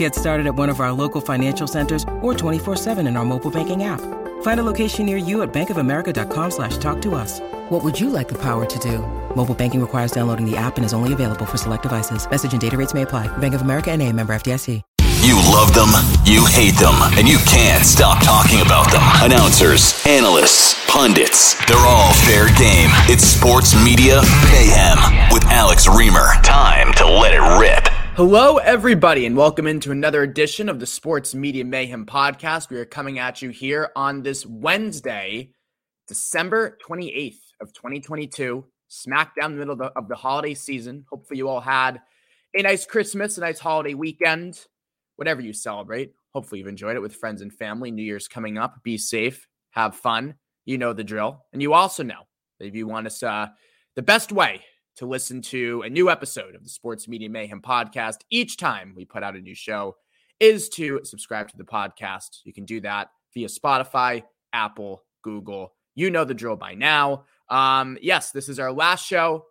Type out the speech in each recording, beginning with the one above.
Get started at one of our local financial centers or 24-7 in our mobile banking app. Find a location near you at bankofamerica.com slash talk to us. What would you like the power to do? Mobile banking requires downloading the app and is only available for select devices. Message and data rates may apply. Bank of America and a member FDIC. You love them, you hate them, and you can't stop talking about them. Announcers, analysts, pundits, they're all fair game. It's Sports Media Mayhem with Alex Reimer. Time to let it rip. Hello, everybody, and welcome into another edition of the Sports Media Mayhem podcast. We are coming at you here on this Wednesday, December 28th of 2022, smack down the middle of the, of the holiday season. Hopefully, you all had a nice Christmas, a nice holiday weekend, whatever you celebrate. Hopefully, you've enjoyed it with friends and family. New Year's coming up. Be safe, have fun. You know the drill. And you also know that if you want us, uh, the best way to listen to a new episode of the Sports Media Mayhem podcast each time we put out a new show is to subscribe to the podcast. You can do that via Spotify, Apple, Google. You know the drill by now. Um, yes, this is our last show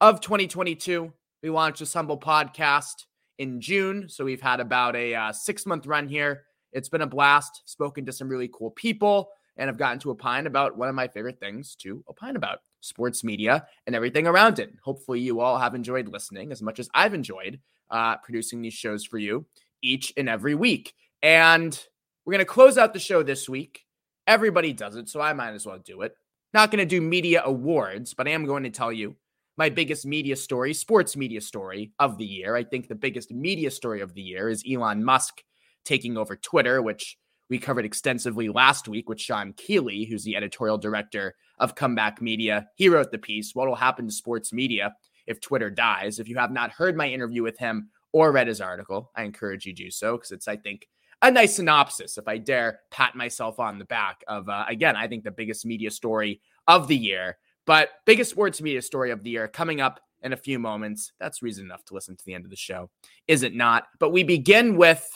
of 2022. We launched this humble podcast in June. So we've had about a uh, six month run here. It's been a blast. Spoken to some really cool people and I've gotten to opine about one of my favorite things to opine about sports media and everything around it. Hopefully, you all have enjoyed listening as much as I've enjoyed uh, producing these shows for you each and every week. And we're going to close out the show this week. Everybody does it, so I might as well do it. Not going to do media awards, but I am going to tell you my biggest media story, sports media story of the year. I think the biggest media story of the year is Elon Musk taking over Twitter, which we covered extensively last week with Sean Keeley, who's the editorial director of Comeback Media. He wrote the piece, What Will Happen to Sports Media If Twitter Dies? If you have not heard my interview with him or read his article, I encourage you to do so because it's, I think, a nice synopsis, if I dare pat myself on the back of, uh, again, I think the biggest media story of the year. But biggest sports media story of the year coming up in a few moments. That's reason enough to listen to the end of the show, is it not? But we begin with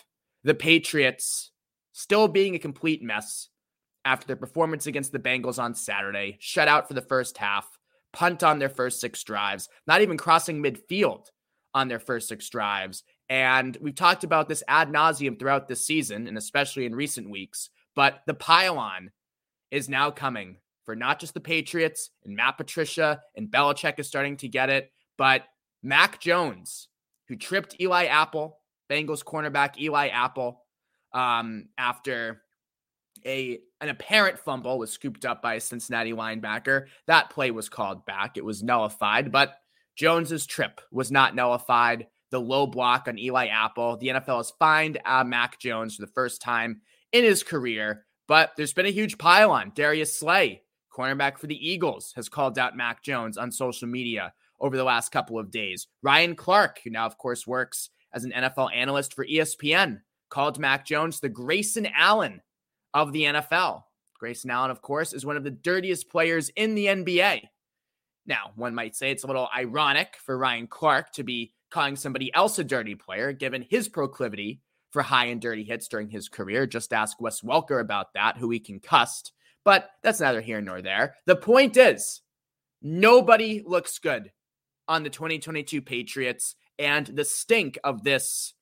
the Patriots still being a complete mess after their performance against the Bengals on Saturday, shut out for the first half, punt on their first six drives, not even crossing midfield on their first six drives. And we've talked about this ad nauseum throughout this season, and especially in recent weeks. But the pile-on is now coming for not just the Patriots and Matt Patricia and Belichick is starting to get it, but Mac Jones, who tripped Eli Apple, Bengals cornerback Eli Apple, um, after a an apparent fumble was scooped up by a Cincinnati linebacker. That play was called back. It was nullified, but Jones's trip was not nullified. The low block on Eli Apple. The NFL has fined uh, Mac Jones for the first time in his career, but there's been a huge pile on. Darius Slay, cornerback for the Eagles, has called out Mac Jones on social media over the last couple of days. Ryan Clark, who now, of course, works as an NFL analyst for ESPN, called Mac Jones the Grayson Allen of the NFL. Grayson Allen, of course, is one of the dirtiest players in the NBA. Now, one might say it's a little ironic for Ryan Clark to be calling somebody else a dirty player, given his proclivity for high and dirty hits during his career. Just ask Wes Welker about that, who he concussed. But that's neither here nor there. The point is, nobody looks good on the 2022 Patriots, and the stink of this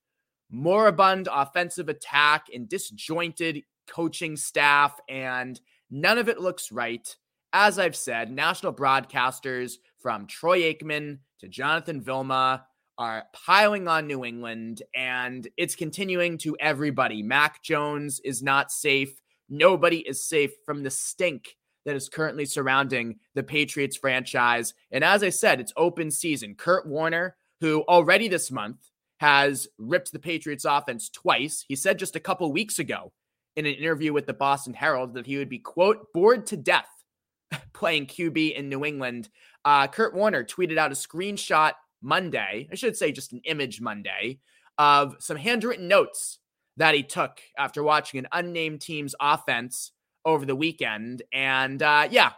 moribund offensive attack and disjointed coaching staff, and none of it looks right. As I've said, national broadcasters from Troy Aikman to Jonathan Vilma are piling on New England, and it's continuing to everybody. Mac Jones is not safe. Nobody is safe from the stink that is currently surrounding the Patriots franchise. And as I said, it's open season. Kurt Warner, who already this month has ripped the Patriots offense twice. He said just a couple weeks ago in an interview with the Boston Herald that he would be, quote, bored to death playing QB in New England. Uh, Kurt Warner tweeted out a screenshot Monday, I should say just an image Monday, of some handwritten notes that he took after watching an unnamed team's offense over the weekend. And uh, yeah,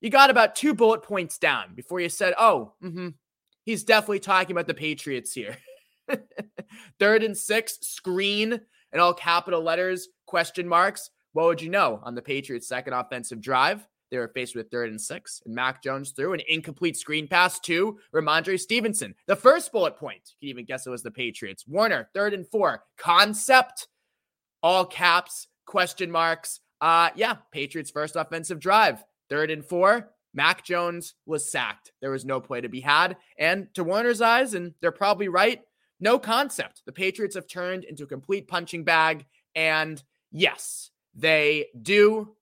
you got about two bullet points down before you said, oh, mm-hmm, he's definitely talking about the Patriots here. Third and six, screen in all capital letters, question marks. What would you know on the Patriots' second offensive drive? They were faced with third and six, and Mac Jones threw an incomplete screen pass to Rhamondre Stevenson. The first bullet point, you can even guess it was the Patriots. Warner, third and four. Concept, all caps, question marks. Uh, yeah, Patriots' first offensive drive. Third and four. Mac Jones was sacked. There was no play to be had. And to Warner's eyes, and they're probably right, no concept. The Patriots have turned into a complete punching bag. And yes, they do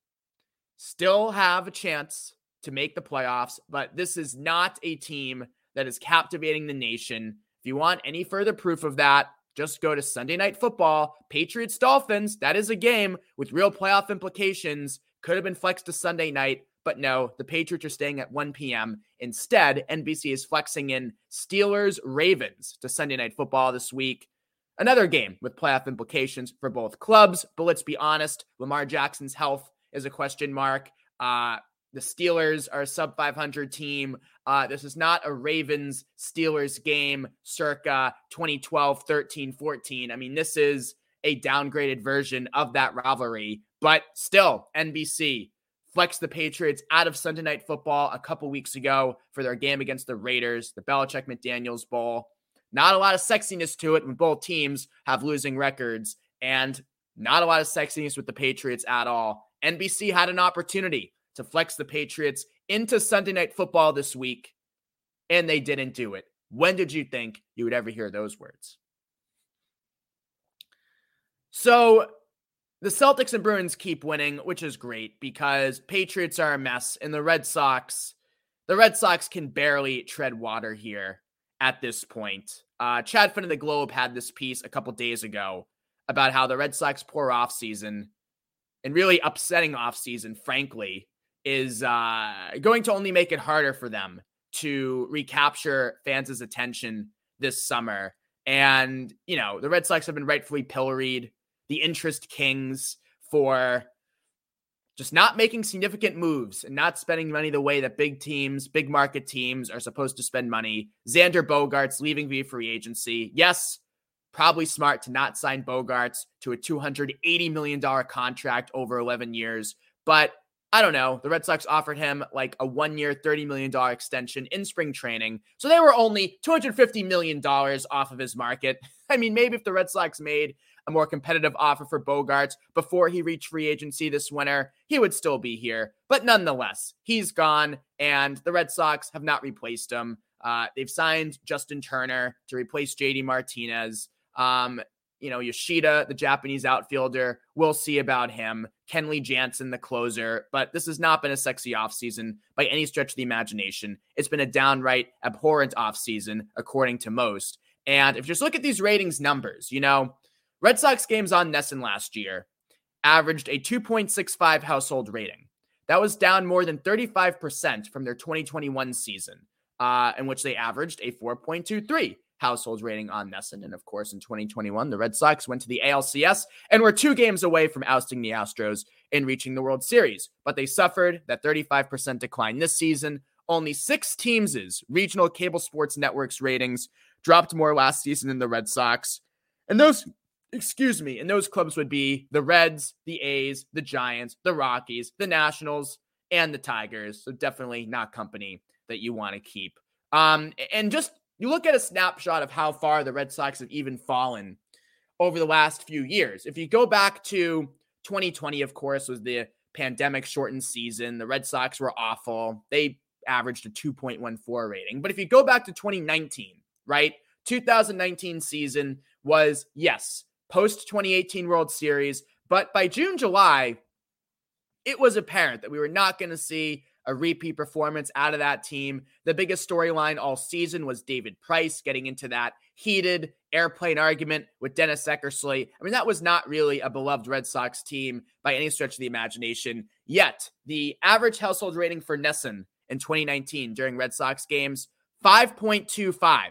still have a chance to make the playoffs, but this is not a team that is captivating the nation. If you want any further proof of that, just go to Sunday Night Football, Patriots Dolphins. That is a game with real playoff implications. Could have been flexed to Sunday night, but no, the Patriots are staying at 1 p.m. Instead, NBC is flexing in Steelers Ravens to Sunday Night Football this week. Another game with playoff implications for both clubs, but let's be honest, Lamar Jackson's health is a question mark. Uh, the Steelers are a sub 500 team. Uh, this is not a Ravens Steelers game circa 2012, 13, 14. I mean, this is a downgraded version of that rivalry, but still, NBC flexed the Patriots out of Sunday Night Football a couple weeks ago for their game against the Raiders, the Belichick McDaniels Bowl. Not a lot of sexiness to it when both teams have losing records, and not a lot of sexiness with the Patriots at all. NBC had an opportunity to flex the Patriots into Sunday Night Football this week, and they didn't do it. When did you think you would ever hear those words? So the Celtics and Bruins keep winning, which is great because Patriots are a mess, and the Red Sox, the Red Sox can barely tread water here at this point. Uh, Chad Finn of the Globe had this piece a couple days ago about how the Red Sox poor off season and really upsetting offseason, frankly, is uh, going to only make it harder for them to recapture fans' attention this summer. And, you know, the Red Sox have been rightfully pilloried, the interest kings for just not making significant moves and not spending money the way that big teams, big market teams are supposed to spend money. Xander Bogaerts leaving via free agency. Yes, Probably smart to not sign Bogaerts to a $280 million contract over 11 years. But I don't know. The Red Sox offered him like a one year, $30 million extension in spring training. So they were only $250 million off of his market. I mean, maybe if the Red Sox made a more competitive offer for Bogaerts before he reached free agency this winter, he would still be here. But nonetheless, he's gone, and the Red Sox have not replaced him. Uh, they've signed Justin Turner to replace JD Martinez. Um, you know, Yoshida, the Japanese outfielder, we'll see about him. Kenley Jansen, the closer, but this has not been a sexy offseason by any stretch of the imagination. It's been a downright abhorrent offseason, according to most. And if you just look at these ratings numbers, you know, Red Sox games on NESN last year averaged a 2.65 household rating. That was down more than 35% from their 2021 season, uh, in which they averaged a 4.23 household rating on NESN. And of course, in 2021, the Red Sox went to the ALCS and were two games away from ousting the Astros and reaching the World Series. But they suffered that 35% decline this season. Only six teams' regional cable sports networks ratings dropped more last season than the Red Sox. And those, excuse me, and those clubs would be the Reds, the A's, the Giants, the Rockies, the Nationals, and the Tigers. So definitely not company that you want to keep. Um, and just you look at a snapshot of how far the Red Sox have even fallen over the last few years. If you go back to 2020, of course, was the pandemic shortened season. The Red Sox were awful. They averaged a 2.14 rating. But if you go back to 2019, right? 2019 season was, yes, post 2018 World Series. But by June, July, it was apparent that we were not going to see a repeat performance out of that team. The biggest storyline all season was David Price getting into that heated airplane argument with Dennis Eckersley. I mean, that was not really a beloved Red Sox team by any stretch of the imagination. Yet, the average household rating for NESN in 2019 during Red Sox games, 5.25.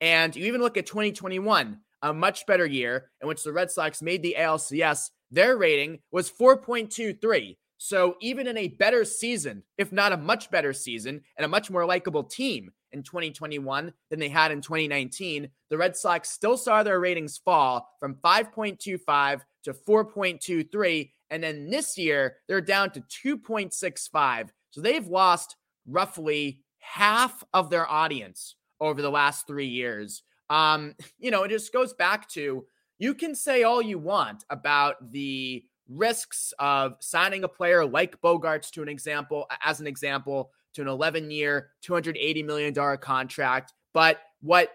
And you even look at 2021, a much better year in which the Red Sox made the ALCS, their rating was 4.23. So even in a better season, if not a much better season, and a much more likable team in 2021 than they had in 2019, the Red Sox still saw their ratings fall from 5.25 to 4.23. And then this year, they're down to 2.65. So they've lost roughly half of their audience over the last three years. Um, you know, it just goes back to you can say all you want about the risks of signing a player like Bogaerts to an example, as an example, to an 11 year, $280 million contract. But what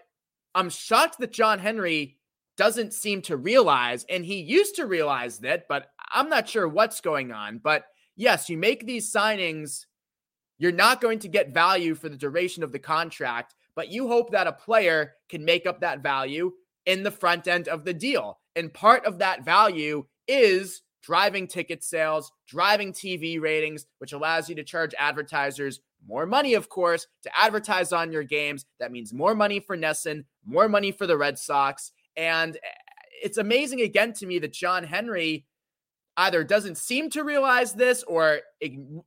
I'm shocked that John Henry doesn't seem to realize, and he used to realize that, but I'm not sure what's going on. But yes, you make these signings, you're not going to get value for the duration of the contract, but you hope that a player can make up that value in the front end of the deal. And part of that value is driving ticket sales, driving TV ratings, which allows you to charge advertisers more money, of course, to advertise on your games. That means more money for NESN, more money for the Red Sox. And eh, it's amazing again to me that John Henry either doesn't seem to realize this or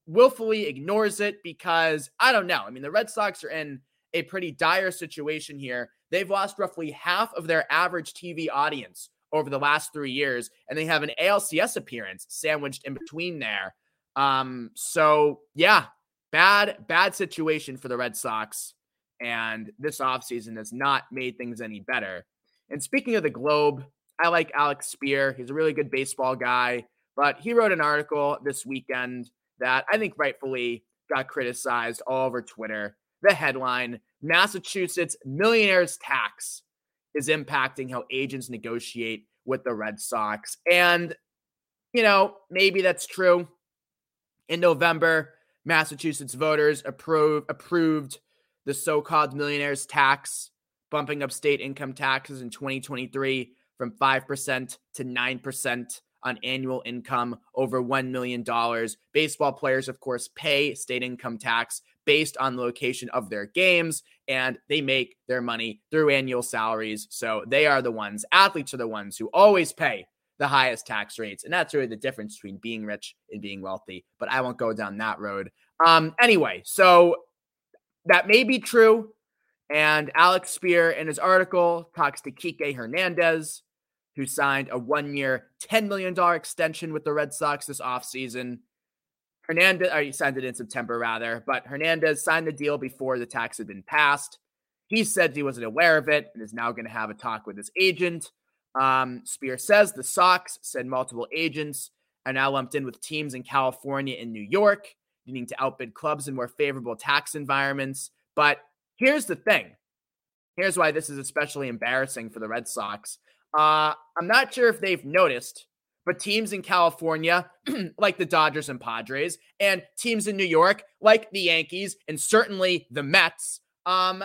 willfully ignores it because I don't know. I mean, the Red Sox are in a pretty dire situation here. They've lost roughly half of their average TV audience over the last three years, and they have an ALCS appearance sandwiched in between there. Um, so yeah, bad, bad situation for the Red Sox. And this offseason has not made things any better. And speaking of the Globe, I like Alex Speier. He's a really good baseball guy, but he wrote an article this weekend that I think rightfully got criticized all over Twitter. The headline Massachusetts millionaires tax is impacting how agents negotiate with the Red Sox. And, you know, maybe that's true. In November, Massachusetts voters approve, approved the so called millionaires tax, bumping up state income taxes in 2023 from 5% to 9% on annual income over $1 million. Baseball players, of course, pay state income tax based on the location of their games, and they make their money through annual salaries. So they are the ones, athletes are the ones who always pay the highest tax rates. And that's really the difference between being rich and being wealthy. But I won't go down that road. Um, anyway, so that may be true. And Alex Speier in his article talks to Kike Hernandez, who signed a one year, $10 million extension with the Red Sox this offseason. Hernandez, or he signed it in September rather, but Hernandez signed the deal before the tax had been passed. He said he wasn't aware of it and is now going to have a talk with his agent. Um, Speier says the Sox said multiple agents are now lumped in with teams in California and New York, needing to outbid clubs in more favorable tax environments. But here's the thing here's why this is especially embarrassing for the Red Sox. Uh, I'm not sure if they've noticed, but teams in California, like the Dodgers and Padres, and teams in New York, like the Yankees, and certainly the Mets, um,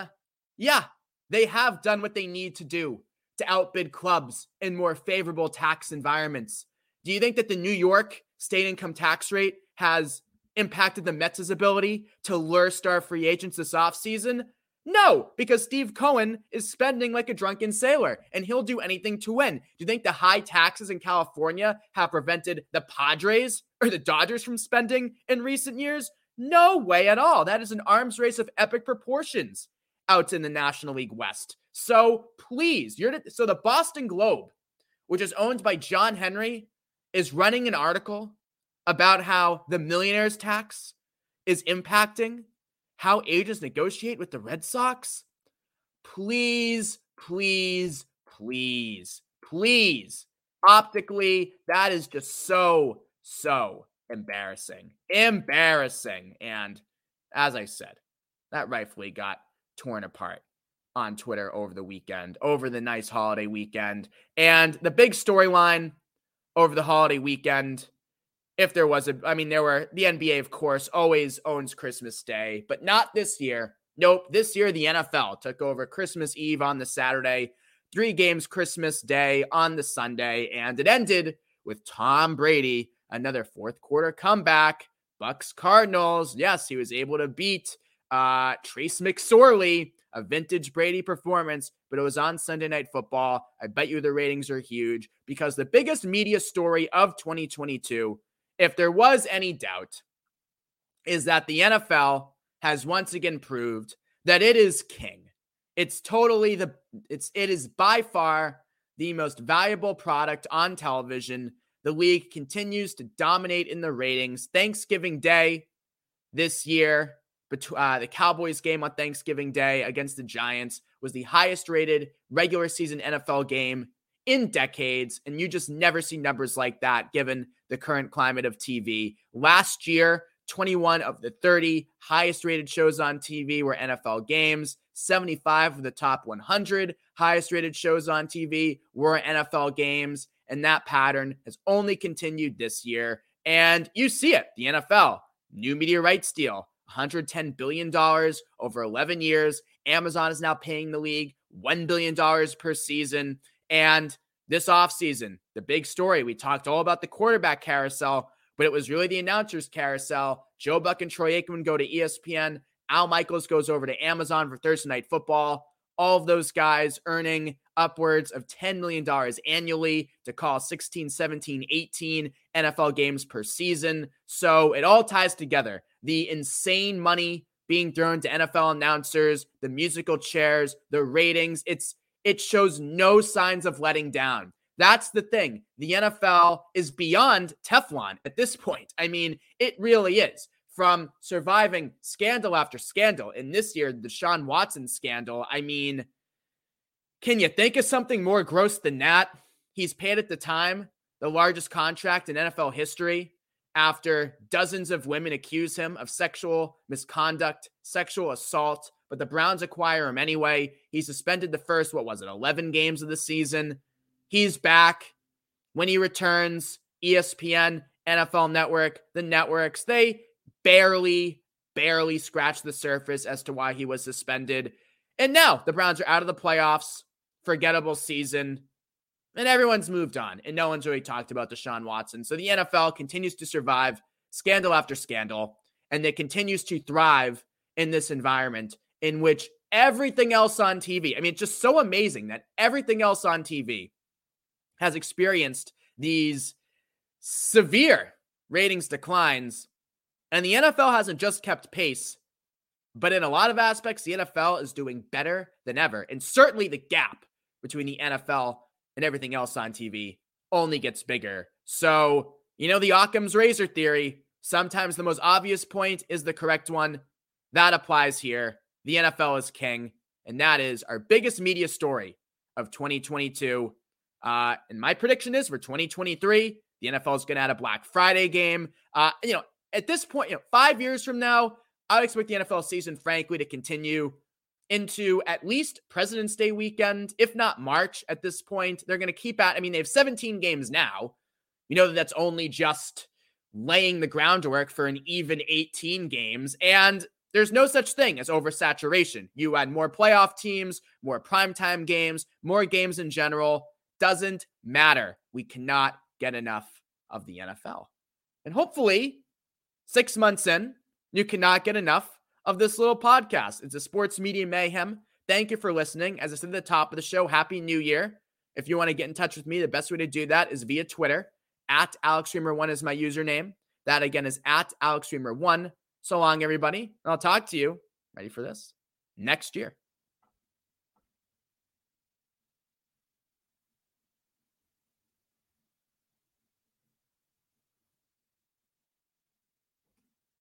yeah, they have done what they need to do to outbid clubs in more favorable tax environments. Do you think that the New York state income tax rate has impacted the Mets' ability to lure star free agents this offseason? No, because Steve Cohen is spending like a drunken sailor and he'll do anything to win. Do you think the high taxes in California have prevented the Padres or the Dodgers from spending in recent years? No way at all. That is an arms race of epic proportions out in the National League West. So please, you're so the Boston Globe, which is owned by John Henry, is running an article about how the millionaires tax is impacting how agents negotiate with the Red Sox? Please, please, please, please. Optically, that is just so, so embarrassing. Embarrassing. And as I said, that rightfully got torn apart on Twitter over the weekend, over the nice holiday weekend. And the big storyline over the holiday weekend if there was a I mean there were the NBA of course always owns Christmas Day, but not this year. Nope, this year the NFL took over Christmas Eve on the Saturday, three games Christmas Day on the Sunday, and it ended with Tom Brady another fourth quarter comeback. Bucs Cardinals. Yes, he was able to beat uh Trace McSorley a vintage Brady performance, but it was on Sunday Night Football. I bet you the ratings are huge because the biggest media story of 2022, if there was any doubt, is that the NFL has once again proved that it is king. It's totally the it's it is by far the most valuable product on television. The league continues to dominate in the ratings. Thanksgiving Day this year, uh, the Cowboys game on Thanksgiving Day against the Giants was the highest rated regular season NFL game in decades. And you just never see numbers like that given the current climate of TV. Last year, 21 of the 30 highest rated shows on TV were NFL games. 75 of the top 100 highest rated shows on TV were NFL games. And that pattern has only continued this year. And you see it. The NFL, new media rights deal, $110 billion over 11 years. Amazon is now paying the league $1 billion per season. And this offseason, the big story, we talked all about the quarterback carousel, but it was really the announcers carousel. Joe Buck and Troy Aikman go to ESPN. Al Michaels goes over to Amazon for Thursday Night Football. All of those guys earning upwards of $10 million annually to call 16, 17, 18 NFL games per season. So it all ties together. The insane money being thrown to NFL announcers, the musical chairs, the ratings. It's it shows no signs of letting down. That's the thing. The NFL is beyond Teflon at this point. I mean, it really is. From surviving scandal after scandal, in this year, the Sean Watson scandal, I mean, can you think of something more gross than that? He's paid at the time the largest contract in NFL history after dozens of women accuse him of sexual misconduct, sexual assault, but the Browns acquire him anyway. He suspended the first, what was it, 11 games of the season. He's back. When he returns, ESPN, NFL Network, the networks, they barely, barely scratched the surface as to why he was suspended. And now the Browns are out of the playoffs. Forgettable season. And everyone's moved on. And no one's really talked about Deshaun Watson. So the NFL continues to survive scandal after scandal. And it continues to thrive in this environment in which everything else on TV, I mean, it's just so amazing that everything else on TV has experienced these severe ratings declines. And the NFL hasn't just kept pace, but in a lot of aspects, the NFL is doing better than ever. And certainly the gap between the NFL and everything else on TV only gets bigger. So, you know, the Occam's razor theory, sometimes the most obvious point is the correct one. That applies here. The NFL is king. And that is our biggest media story of 2022. Uh, and my prediction is for 2023, the NFL is going to add a Black Friday game. Uh, you know, at this point, you know, five years from now, I would expect the NFL season, frankly, to continue into at least President's Day weekend, if not March at this point. They're going to keep at, I mean, they have 17 games now. You know that that's only just laying the groundwork for an even 18 games. And there's no such thing as oversaturation. You add more playoff teams, more primetime games, more games in general doesn't matter. We cannot get enough of the NFL. And hopefully, six months in, you cannot get enough of this little podcast. It's a sports media mayhem. Thank you for listening. As I said at the top of the show, Happy New Year. If you want to get in touch with me, the best way to do that is via Twitter. At AlexReimer1 is my username. That again is at AlexReimer1. So long, everybody. I'll talk to you, ready for this, next year.